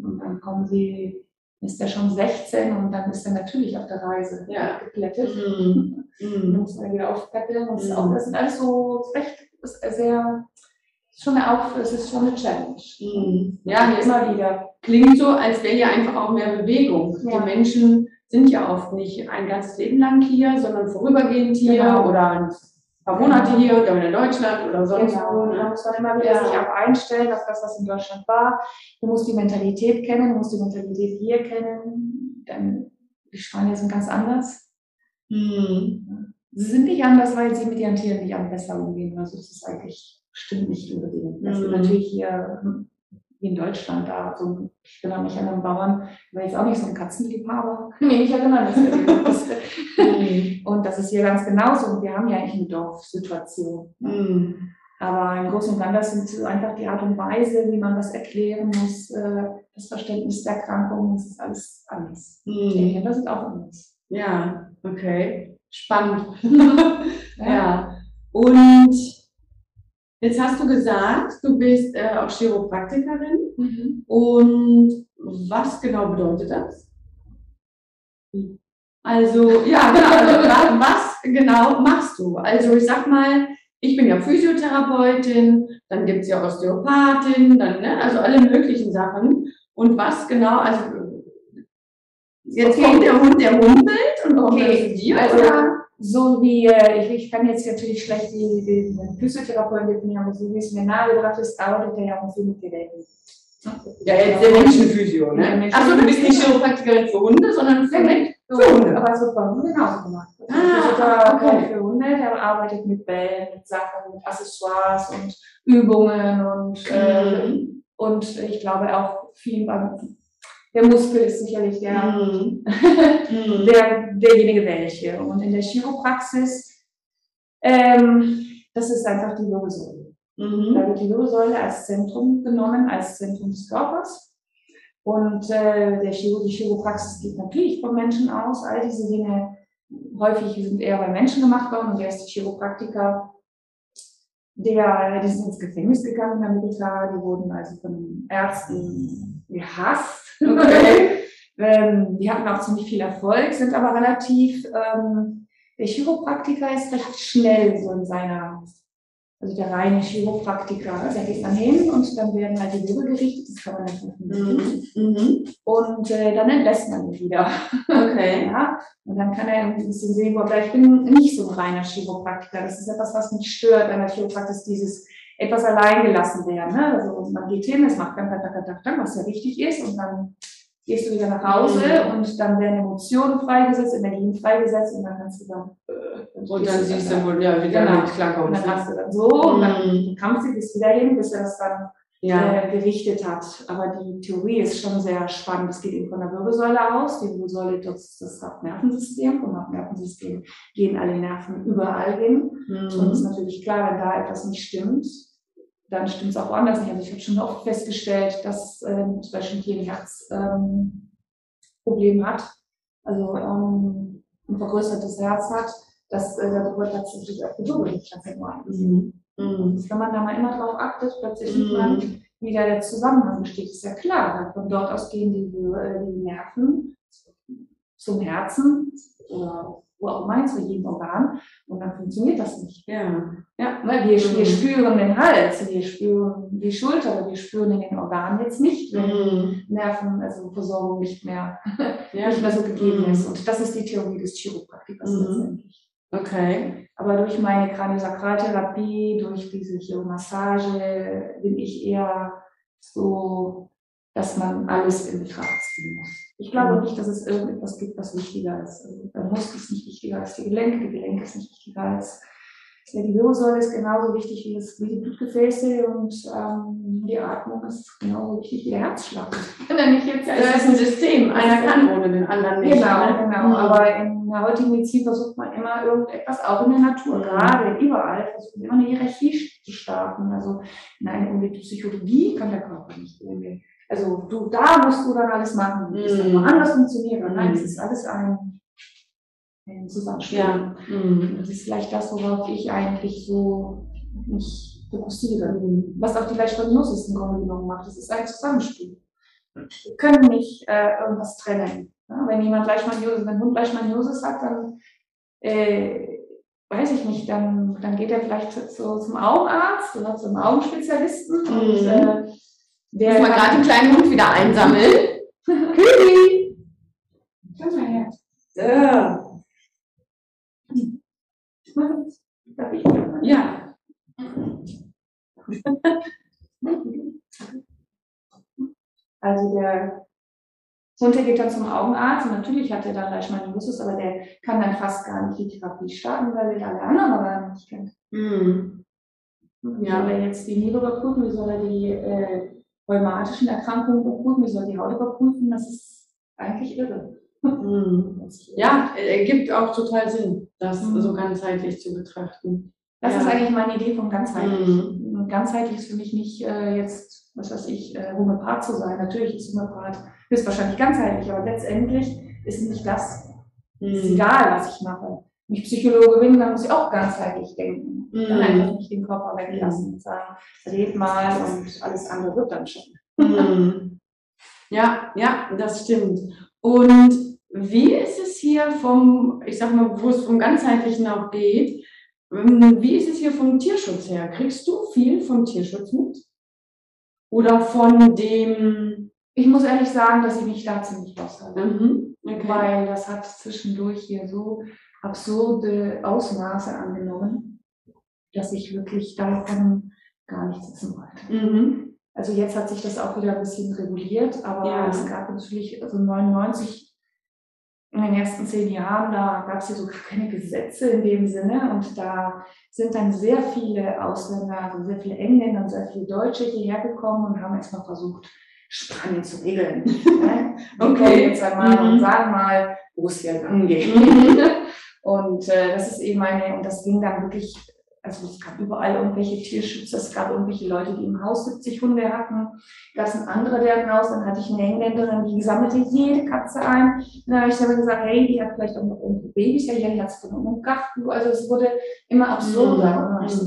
Und dann kommen sie, ist er schon 16 und dann ist er natürlich auf der Reise Ja. geplättet. Mhm. Mhm. muss man wieder aufpäppeln. Und das, ist Mhm. auch, das sind alles so, das ist sehr, schon eine Auf, es ist schon eine Challenge. Mhm. Ja, hier immer wieder. klingt so, als wäre hier einfach auch mehr Bewegung. Ja. Die Menschen sind ja oft nicht ein ganzes Leben lang hier, sondern vorübergehend hier Genau. oder paar Monate hier und dann in Deutschland oder sonst Genau. wo. Da muss man immer wieder Ja. sich auch einstellen auf das, was in Deutschland war. Du musst die Mentalität kennen, du musst die Mentalität hier kennen. Denn die Spanier sind ganz anders. Mhm. Sie sind nicht anders, weil sie mit ihren Tieren nicht am besser umgehen. Also das ist eigentlich stimmt nicht unbedingt. Das Mhm. ist natürlich hier hm, in Deutschland da. So, ich erinnere mich an einen Bauern, war jetzt auch nicht so ein Katzenliebhaber. nee, ich erinnere mich. Mhm. Und das ist hier ganz genauso. Und wir haben ja eigentlich eine Dorfsituation. Mhm. Aber im Großen und Ganzen sind es einfach die Art und Weise, wie man das erklären muss, äh, das Verständnis der Erkrankung, das ist alles anders. Die Mhm. Kinder sind auch anders. Ja, okay. Spannend. Ja. Ja. Und jetzt hast du gesagt, du bist äh, auch Chiropraktikerin. Mhm. Und was genau bedeutet das? Also, ja, genau. Also, wa- was genau machst du? Also, ich sag mal, ich bin ja Physiotherapeutin, dann gibt es ja Osteopathin, dann, ne, also alle möglichen Sachen. Und was genau, also, jetzt Okay. kommt der Hund, der humpelt und kommt Okay, zu dir, also- oder? So wie, äh, ich, ich kann jetzt natürlich schlecht die, die, den Physiotherapeuten definieren, aber so wie es mir nahegebracht ist, arbeitet er ja auch viel mit Geräten. Ja, jetzt der Menschenphysio, ne? Achso, du bist nicht Chiropraktikerin für Hunde, sondern für, Menschen. für Hunde. Aber wird bei Hunden genauso gemacht. Ah, okay. für Hunde, der arbeitet mit Bällen, mit Sachen, mit Accessoires und Übungen und, äh, mhm. und ich glaube auch viel beim der Muskel ist sicherlich der, mhm. der, derjenige welche. Und in der Chiropraxis, ähm, das ist einfach die Wirbelsäule. Mhm. Da wird die Wirbelsäule als Zentrum genommen, als Zentrum des Körpers. Und äh, der Chiro, die Chiropraxis geht natürlich vom Menschen aus. All diese Dinge häufig sind eher bei Menschen gemacht worden. Und der ist Chiropraktiker, der, die sind ins Gefängnis gegangen in Amerika. Die wurden also von Ärzten gehasst Okay. ähm, die hatten auch ziemlich viel Erfolg, sind aber relativ, ähm, der Chiropraktiker ist recht schnell so in seiner, also der reine Chiropraktiker, der geht dann hin und dann werden halt die Wirbel gerichtet, das kann man dann mhm. mhm. Und äh, dann entlässt man ihn wieder. Okay. ja, und dann kann er ein bisschen sehen, aber ich bin nicht so ein reiner Chiropraktiker. Das ist etwas, was mich stört an der Chiropraktik, dieses etwas allein gelassen werden. Ne? Also man geht hin, es macht dann, dann, dann, dann, was ja wichtig ist und dann gehst du wieder nach Hause mhm. und dann werden Emotionen freigesetzt, Energien freigesetzt und dann kannst du dann äh, und dann siehst du wohl ja wieder genau. mit klarkommen. Und dann kannst du dann so mhm. und dann mhm. kampfst du bis wieder hin, bis er das dann ja. äh, gerichtet hat. Aber die Theorie ist schon sehr spannend. Es geht eben von der Wirbelsäule aus. Die Wirbelsäule das, das Nervensystem. Vom Nervensystem gehen alle Nerven überall hin. Mhm. Und es ist natürlich klar, wenn da etwas nicht stimmt, dann stimmt es auch woanders nicht. Also ich habe schon oft festgestellt, dass ähm, zum Beispiel hier ein Herzproblem ähm, hat, also ähm, ein vergrößertes Herz hat, dass äh, darüber tatsächlich auch die Wirbel nicht ganz normal ist. Mhm. Mhm. Wenn man da mal immer drauf achtet, plötzlich sieht man, mhm. wie da der Zusammenhang besteht. Ist ja klar, von dort aus gehen die, äh, die Nerven zum Herzen oder wo auch immer, zu jedem Organ. Und dann funktioniert das nicht. Ja. Ja, weil wir, mhm. wir spüren den Hals, wir spüren die Schulter, wir spüren in den Organen jetzt nicht, wenn mhm. Nerven, also Versorgung nicht mehr, ja. nicht mehr so gegeben mhm. ist. Und das ist die Theorie des Chiropraktikers mhm. letztendlich. Okay. Aber durch meine Kraniosakraltherapie, durch diese Chiromassage bin ich eher so, dass man alles in Betracht ziehen muss. Ich glaube nicht, dass es irgendetwas gibt, was wichtiger ist. Also der Muskel ist nicht wichtiger als die Gelenke, die Gelenke ist nicht wichtiger als ja, die Wirbelsäule ist genauso wichtig wie, das, wie die Blutgefäße und ähm, die Atmung ist genauso wichtig wie der Herzschlag. Nicht jetzt, ja, es ist ein System, einer kann ohne den anderen nicht. Genau, ne? genau. Mhm. Aber in der heutigen Medizin versucht man immer irgendetwas, auch in der Natur, mhm. gerade überall, versucht man immer eine Hierarchie zu starten. Also nein, um die Psychologie kann der Körper nicht irgendwie also du, da musst du dann alles machen. Das ist mhm. anders funktionieren. Nein, es ist alles ein, ein Zusammenspiel. Ja. Mhm. Das ist vielleicht das, worauf ich eigentlich so mich fokussiere. Mhm. Was auch die Grunde genommen macht. Das ist ein Zusammenspiel. Wir können nicht äh, irgendwas trennen. Ja, wenn jemand Leishmanioses, wenn ein Hund Leishmanioses hat, dann äh, weiß ich nicht, dann, dann geht er vielleicht so zum Augenarzt oder zum Augenspezialisten mhm. und äh, der Muss man gerade den kleinen Hund wieder einsammeln. Kühi! Komm mal her. So. Ja. Also der Hund der geht dann zum Augenarzt und natürlich hat er dann Leishmaniasis, aber der kann dann fast gar nicht die Therapie starten, weil er alle anderen Organe nicht kennt. Mhm. Wie ja. soll er jetzt die Niere überprüfen? Wie soll er die äh, rheumatischen Erkrankungen überprüfen, wie soll die Haut überprüfen, das ist eigentlich irre. Mhm. Ja, ergibt auch total Sinn, das mhm. so ganzheitlich zu betrachten. Das ja. ist eigentlich meine Idee von ganzheitlich. Mhm. Ganzheitlich ist für mich nicht äh, jetzt, was weiß ich, äh, Homöopath zu sein. Natürlich ist Homöopath wahrscheinlich ganzheitlich, aber letztendlich ist es nicht das. Ist mhm. egal, was ich mache. Wenn ich Psychologe bin, dann muss ich auch ganzheitlich denken. Mhm. Dann einfach nicht den Körper weglassen und sagen, red mal und alles andere wird dann schon. Mhm. Ja, ja, das stimmt. Und wie ist es hier vom, ich sag mal, wo es vom Ganzheitlichen auch geht, ähm, wie ist es hier vom Tierschutz her? Kriegst du viel vom Tierschutz mit? Oder von dem. Ich muss ehrlich sagen, dass ich mich da ziemlich raushalte. Mhm. Okay. Weil das hat zwischendurch hier so absurde Ausmaße angenommen dass ich wirklich davon gar nichts wissen wollte. Mhm. Also jetzt hat sich das auch wieder ein bisschen reguliert, aber Ja. es gab natürlich, also 99 in den ersten zehn Jahren, da gab es hier so gar keine Gesetze in dem Sinne und da sind dann sehr viele Ausländer, also sehr viele Engländer und sehr viele Deutsche hierher gekommen und haben erstmal versucht, Spanien zu regeln. ne? Okay. jetzt einmal Mhm. und sagen mal, wo es hier lang geht. Und äh, das ist eben eine, und das ging dann wirklich, also es gab überall irgendwelche Tierschützer, es gab irgendwelche Leute, die im Haus 70 Hunde hatten, gab es ein anderer, der im Haus, dann hatte ich eine Engländerin, die sammelte jede Katze ein. Und dann habe ich dann gesagt, hey, die hat vielleicht auch noch irgendwo Babys, ja, die hat es von einem Garten, also es wurde immer absurder. Mhm. Und dann habe ich so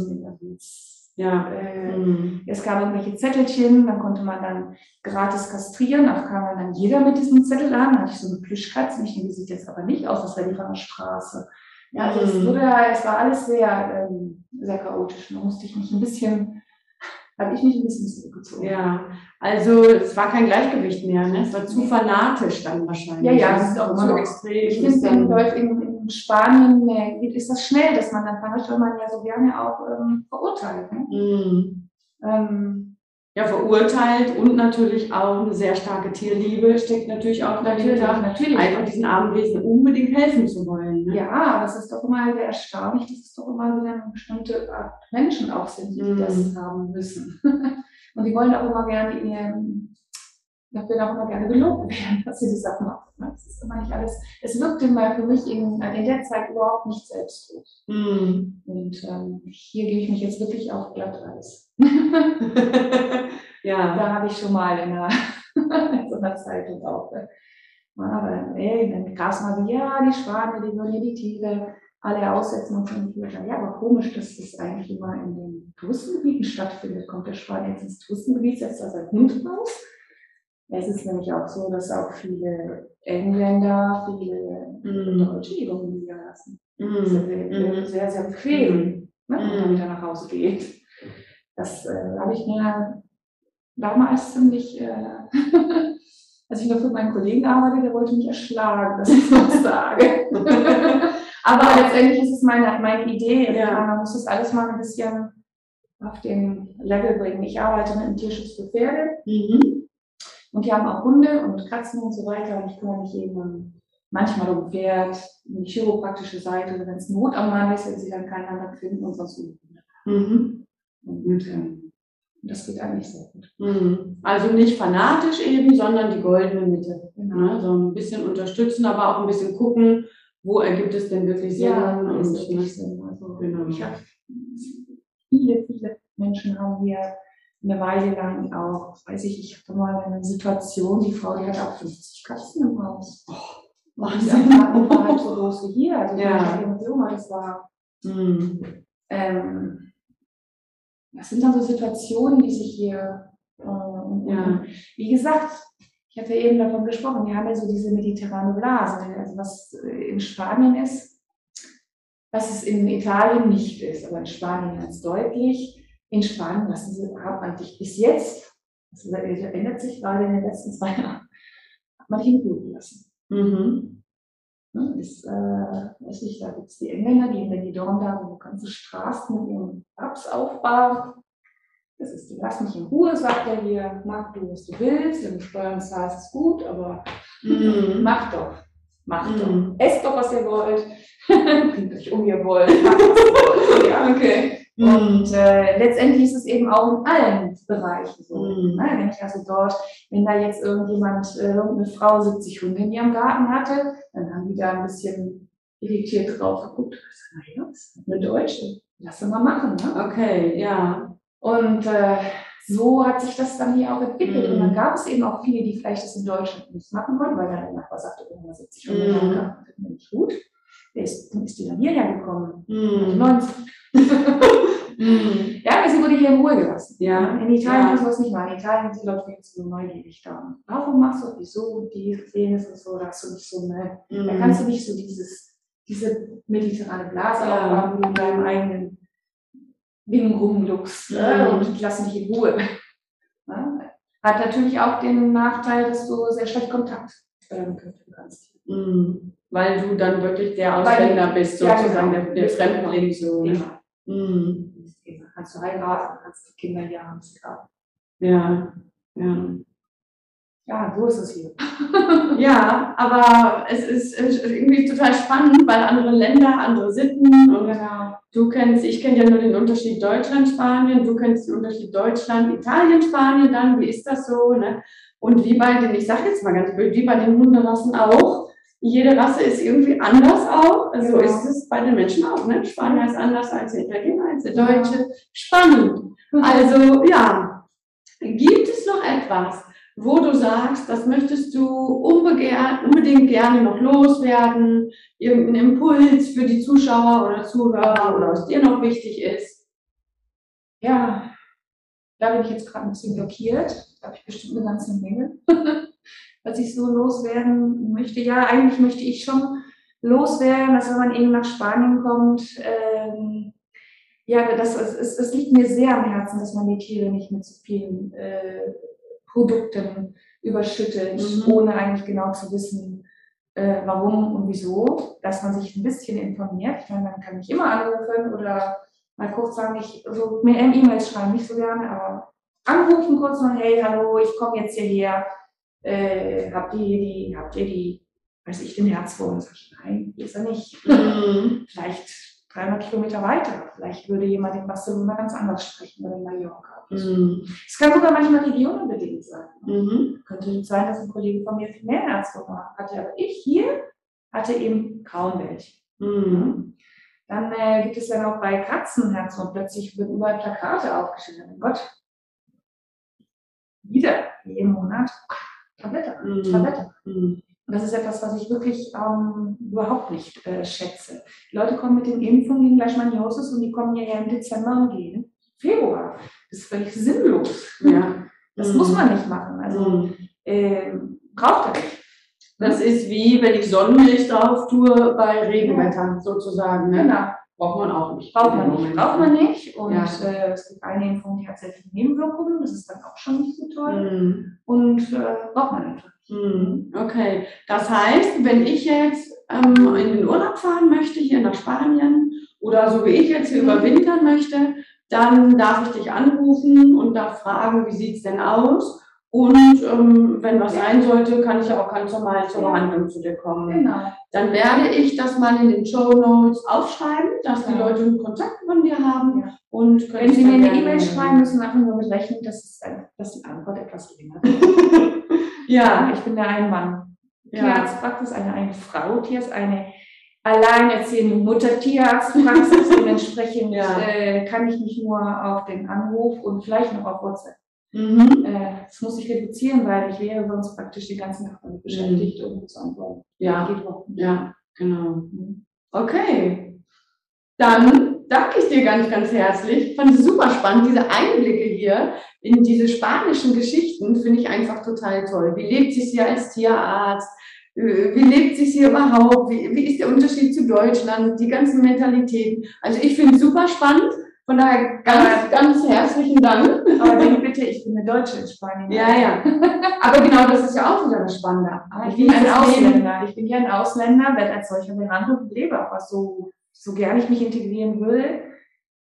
Ja. äh, Mhm. es gab irgendwelche Zettelchen, dann konnte man dann gratis kastrieren, da kam dann jeder mit diesem Zettel an, da hatte ich so eine Plüschkatze, ich denke, die sieht jetzt aber nicht aus, das wäre die von der Straße. Ja, also es, Mhm. wurde, es war alles sehr, ähm, sehr chaotisch, da musste ich mich ein bisschen, habe ich mich ein bisschen zurückgezogen. Ja, also es war kein Gleichgewicht mehr, ne? Es war zu fanatisch dann wahrscheinlich. Ja, ja, das das ist auch zu immer noch- extrem. Ich finde, in, dann- Deutsch- in, Spanien äh, geht- ist das schnell, dass man dann fanatisch, weil man ja so gerne auch ähm, verurteilt. Ne? Mhm. Ähm, Ja, verurteilt und natürlich auch eine sehr starke Tierliebe steckt natürlich auch natürlich, dahinter. natürlich. Einfach diesen armen Wesen unbedingt helfen zu wollen. Ne? Ja, aber es ist doch immer sehr erstaunlich, dass es doch immer wieder eine bestimmte Art Menschen auch sind, die Mhm. das haben müssen. Und die wollen auch immer gerne ihren, dafür auch immer gerne gelobt werden, dass sie auch machen. ne? Es ist immer nicht alles, es wirkte mal für mich in, in der Zeit überhaupt nicht selbstlos. Mhm. Und ähm, hier gebe ich mich jetzt wirklich auf Glatteis. ja. Da habe ich schon mal in einer, in so einer Zeitung auch. äh, Aber ey, dann es mal so, ja, die Schwane, die ja die Tiere alle aussetzen und so. Ich dachte, Ja, aber komisch, dass das eigentlich immer in den Touristengebieten stattfindet. Kommt der Schwan jetzt ins Touristengebiet, setzt da sein Hund raus? Es ist nämlich auch so, dass auch viele Engländer, viele Mhm. Deutsche ihre Hunde liegen lassen. Das ist ja Mhm. sehr, sehr, bequem, ne, wenn man Mhm. wieder nach Hause geht. Das äh, habe ich mir damals ziemlich, äh, als ich noch für meinen Kollegen arbeitete, der wollte mich erschlagen, dass ich das sage. Aber letztendlich ist es meine, meine Idee. Also Ja. Man muss das alles mal ein bisschen auf den Level bringen. Ich arbeite mit dem Tierschutz für Pferde Mhm. Und die haben auch Hunde und Katzen und so weiter. Und ich kümmere mich eben manchmal um Pferd, um die chiropraktische Seite, wenn es Not am Mann ist, wenn sie dann keinen anderen finden und sonst um Hunde. Mhm. Und ähm, das geht eigentlich sehr gut. Mhm. Also nicht fanatisch eben, sondern die goldene Mitte. Genau. Ne? So ein bisschen unterstützen, aber auch ein bisschen gucken, wo ergibt es denn wirklich Sinn. Ja, und, ne? ist wirklich Sinn. Also Genau. ich habe viele, viele Menschen haben hier eine Weile lang auch, weiß ich, ich hatte mal eine Situation, die Frau, die hat auch 50 Katzen im Haus. Die Wahnsinn. Apartment war halt so groß wie hier. Also Ja. ja. Museum, das war Mhm. ähm, das sind dann so Situationen, die sich hier, äh, Ja. wie gesagt, ich hatte eben davon gesprochen, wir haben ja so diese mediterrane Blase, also was in Spanien ist, was es in Italien nicht ist, aber in Spanien ganz deutlich. In Spanien lassen sie, haben eigentlich bis jetzt, das ändert sich gerade in den letzten zwei Jahren, hat man die in Ruhe gelassen. Mhm. Ne, Ist, äh, weiß nicht, da gibt es die Engländer, die in Benidorm da so ganze Straßen mit ihren Pubs aufbauen. Das ist, die lass mich in Ruhe, sagt er hier, mach du, was du willst, wenn du Steuern zahlst, ist gut, aber Mhm. mach doch, mach Mhm. doch. Esst doch, was ihr wollt, bringt euch um, ihr wollt, macht, was ihr wollt. Ja. Okay. Und äh, letztendlich ist es eben auch in allen Bereichen so. Mhm. Ne? Wenn ich also dort, wenn da jetzt irgendjemand, äh, irgendeine Frau 70 Hunde in ihrem Garten hatte, dann haben die da ein bisschen irritiert drauf geguckt. Das ist eine Deutsche. Lass sie mal machen. Ne? Okay, ja. Und äh, so hat sich das dann hier auch entwickelt. Mhm. Und dann gab es eben auch viele, die vielleicht das in Deutschland nicht machen konnten, weil dann der Nachbar sagte, oh, 70 Hunde in Mhm. ihrem Garten, finden wir nicht gut. Der ist, dann ist die dann hierher gekommen. Mhm. 90. Mhm. Ja, sie wurde hier in Ruhe gelassen. Ja. In Italien Ja. kannst du das nicht machen. In Italien sind die Leute jetzt so neugierig da. Warum machst du? Wieso? Und dies, jenes und so. Da hast du nicht so eine, da kannst du nicht so dieses, diese mediterrane Blase Ja. du in deinem eigenen Ding rumluckst Mhm. ne? und die lassen dich in Ruhe. Ja? Hat natürlich auch den Nachteil, dass du sehr schlecht Kontakt ähm, kannst. Mhm. Weil du dann wirklich der Weil- Ausländer bist, Ja, sozusagen genau. der, der Fremdling. So? Immer. Mhm. Kannst du heiraten, kannst du Kinder hier haben. Ja, ja. Ja, so ist es hier. Ja, aber es ist irgendwie total spannend, weil andere Länder, andere Sitten und Genau. du kennst, ich kenne ja nur den Unterschied Deutschland, Spanien, du kennst den Unterschied Deutschland, Italien, Spanien dann, wie ist das so, ne? Und wie bei den, ich sage jetzt mal ganz blöd, wie bei den Hunderassen auch, jede Rasse ist irgendwie anders auch, also so Genau. ist es bei den Menschen auch, ne? Spanier ist anders als der Italiener, als der Deutsche, spannend. Also ja, gibt es noch etwas, wo du sagst, das möchtest du unbedingt gerne noch loswerden, irgendein Impuls für die Zuschauer oder Zuhörer oder was dir noch wichtig ist? Ja, da bin ich jetzt gerade ein bisschen blockiert. Da habe ich bestimmt eine ganze Menge, was ich so loswerden möchte. Ja, eigentlich möchte ich schon loswerden, dass wenn man eben nach Spanien kommt, ähm, ja, das, es, es, liegt mir sehr am Herzen, dass man die Tiere nicht mit so vielen äh, Produkten überschüttet, Mhm. ohne eigentlich genau zu wissen, äh, warum und wieso, dass man sich ein bisschen informiert. Ich meine, man kann mich immer anrufen oder mal kurz sagen, ich, also mir E-Mails schreiben nicht so gerne, aber anrufen kurz mal, hey, hallo, ich komme jetzt hierher, äh, habt ihr die, habt ihr die, weiß ich, den Herzwurm? Sag ich, nein, ist er nicht. Mhm. Vielleicht 300 Kilometer weiter. Vielleicht würde jemand in Barcelona ganz anders sprechen oder in Mallorca. Mhm. Es kann sogar manchmal regionenbedingt sein. Mhm. Könnte sein, dass ein Kollege von mir viel mehr Herzwurm hatte, aber ich hier hatte eben kaum welche. Mhm. Dann äh, gibt es dann auch bei Katzenherzen und plötzlich wird überall Plakate aufgestellt. Mein Gott. Wieder jeden Monat Tablette, Mhm. Tablette. Mhm. Und das ist etwas, was ich wirklich ähm, überhaupt nicht äh, schätze. Die Leute kommen mit den Impfungen gegen Leishmaniosis und die kommen hierher im Dezember und gehen im Februar. Das ist völlig sinnlos. Ja. Das Mhm. muss man nicht machen. Also äh, braucht er nicht. Das ist wie, wenn ich Sonnenmilch drauf tue bei Regenwetter sozusagen. Ne? Genau. Braucht man auch nicht. Braucht man nicht. Braucht man nicht. Und Ja. äh, es gibt eine Impfung, die hat sehr viele Nebenwirkungen. Das ist dann auch schon nicht so toll. Mhm. Und äh, braucht man einfach. Mhm. Okay, das heißt, wenn ich jetzt ähm, in den Urlaub fahren möchte, hier nach Spanien, oder so wie ich jetzt hier Mhm. überwintern möchte, dann darf ich dich anrufen und darf fragen, wie sieht's denn aus? Und ähm, wenn was sein sollte, kann ich ja auch ganz normal zur. Behandlung zu dir kommen. Genau. Dann werde ich das mal in den Show Notes aufschreiben, dass die Ja. Leute einen Kontakt von dir haben. Ja. Und Wenn Sie mir eine E-Mail schreiben, müssen Sie einfach nur mit rechnen, dass, es ein, dass die Antwort etwas länger wird. ja, Ich bin der Ein-Mann. ja. Tierarztpraxis, eine, eine Frau Tierarzt, eine alleinerziehende Mutter Tierarztpraxis. Dementsprechend Ja. äh, kann ich mich nur auf den Anruf und vielleicht noch auf WhatsApp. Mhm. Äh, das muss ich reduzieren, weil ich wäre sonst praktisch den ganzen Tag damit beschäftigt, um zu antworten. Ja. Geht nicht. Ja, genau. Okay. Dann danke ich dir ganz, ganz herzlich. Ich fand es super spannend, diese Einblicke hier in diese spanischen Geschichten finde ich einfach total toll. Wie lebt sich hier als Tierarzt? Äh, Wie lebt sich hier überhaupt? Wie, wie ist der Unterschied zu Deutschland? Die ganzen Mentalitäten. Also ich finde es super spannend. Von daher ganz, ganz herzlichen Dank. Denk bitte, ich bin eine Deutsche in Spanien. Ja, ja. Aber genau das ist ja auch wieder das Spannende. Ah, Ich bin ein? Ausländer. Ich bin hier ein Ausländer, werde als solcher behandelt und lebe auch was so, so gern ich mich integrieren würde.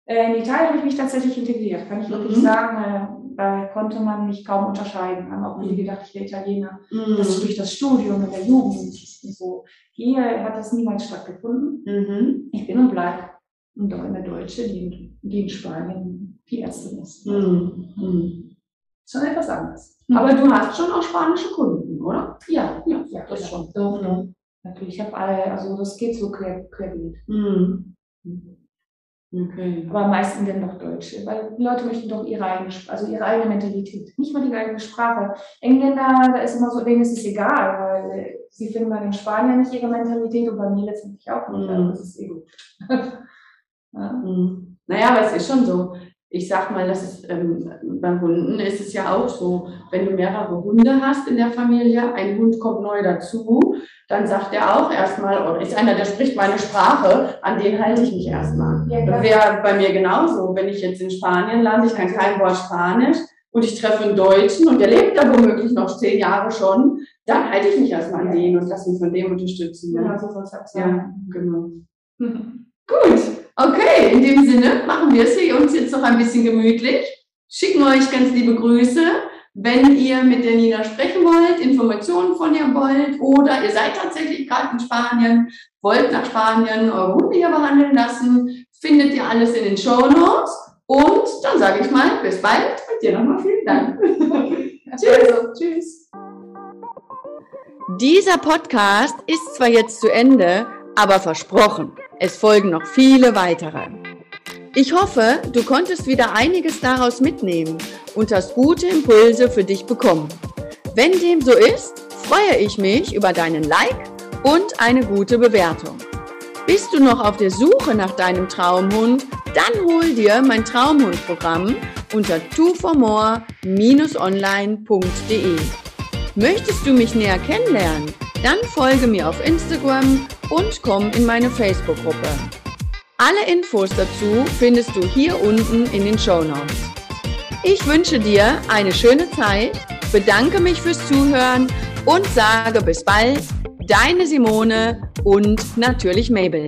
Äh, In Italien habe ich mich tatsächlich integriert, kann ich wirklich Mhm. sagen. äh, Da konnte man mich kaum unterscheiden. Haben auch viele gedacht, ich wäre Italiener. Das ist Mhm. durch das Studium in der Jugend und so. Hier hat das niemals stattgefunden. Mhm. Ich bin und bleibe und auch eine Deutsche, die in, die in Spanien die Ärztin ist. Mhm. Mhm. Schon etwas anderes. Aber du hast schon auch spanische Kunden, oder? ja, ja, ja, das ja. schon. Doch, doch. Natürlich, ich habe alle, also das geht so quer, querbeet. Mhm. Okay. Aber am meisten denn doch Deutsche, weil die Leute möchten doch ihre eigene, also ihre eigene Mentalität, nicht mal die eigene Sprache. Engländer, da ist immer so, denen ist es egal, weil sie finden bei den Spaniern nicht ihre Mentalität und bei mir letztendlich auch nicht. Mhm. Also das ist ego. ja. Mhm. Naja, aber es ist schon so. Ich sag mal, das ist, ähm, beim Hunden ist es ja auch so, wenn du mehrere Hunde hast in der Familie, ein Hund kommt neu dazu, dann sagt er auch erstmal, oder ist einer, der spricht meine Sprache, an den halte ich mich erstmal. Ja, Das wäre bei mir genauso. Wenn ich jetzt in Spanien lande, ich kann kein Wort Spanisch und ich treffe einen Deutschen und der lebt da womöglich noch zehn Jahre schon, dann halte ich mich erstmal an den und lasse mich von dem unterstützen. Genau, Ne? so soll es Ja, genau. Mhm. Gut, okay, in dem Sinne machen wir es hier uns jetzt noch ein bisschen gemütlich. schicken euch ganz liebe Grüße. Wenn ihr mit der Nina sprechen wollt, Informationen von ihr wollt oder ihr seid tatsächlich gerade in Spanien, wollt nach Spanien eure Hunde hier behandeln lassen, findet ihr alles in den Show Notes. Und dann sage ich mal, bis bald und dir nochmal vielen Dank. tschüss. Also, tschüss. Dieser Podcast ist zwar jetzt zu Ende, aber versprochen, es folgen noch viele weitere. Ich hoffe, du konntest wieder einiges daraus mitnehmen und hast gute Impulse für dich bekommen. Wenn dem so ist, freue ich mich über deinen Like und eine gute Bewertung. Bist du noch auf der Suche nach deinem Traumhund? Dann hol dir mein Traumhundprogramm unter twoformore-online.de. Möchtest du mich näher kennenlernen? Dann folge mir auf Instagram und komm in meine Facebook-Gruppe. Alle Infos dazu findest du hier unten in den Show Notes. Ich wünsche dir eine schöne Zeit, bedanke mich fürs Zuhören und sage bis bald, deine Simone und natürlich Mabel.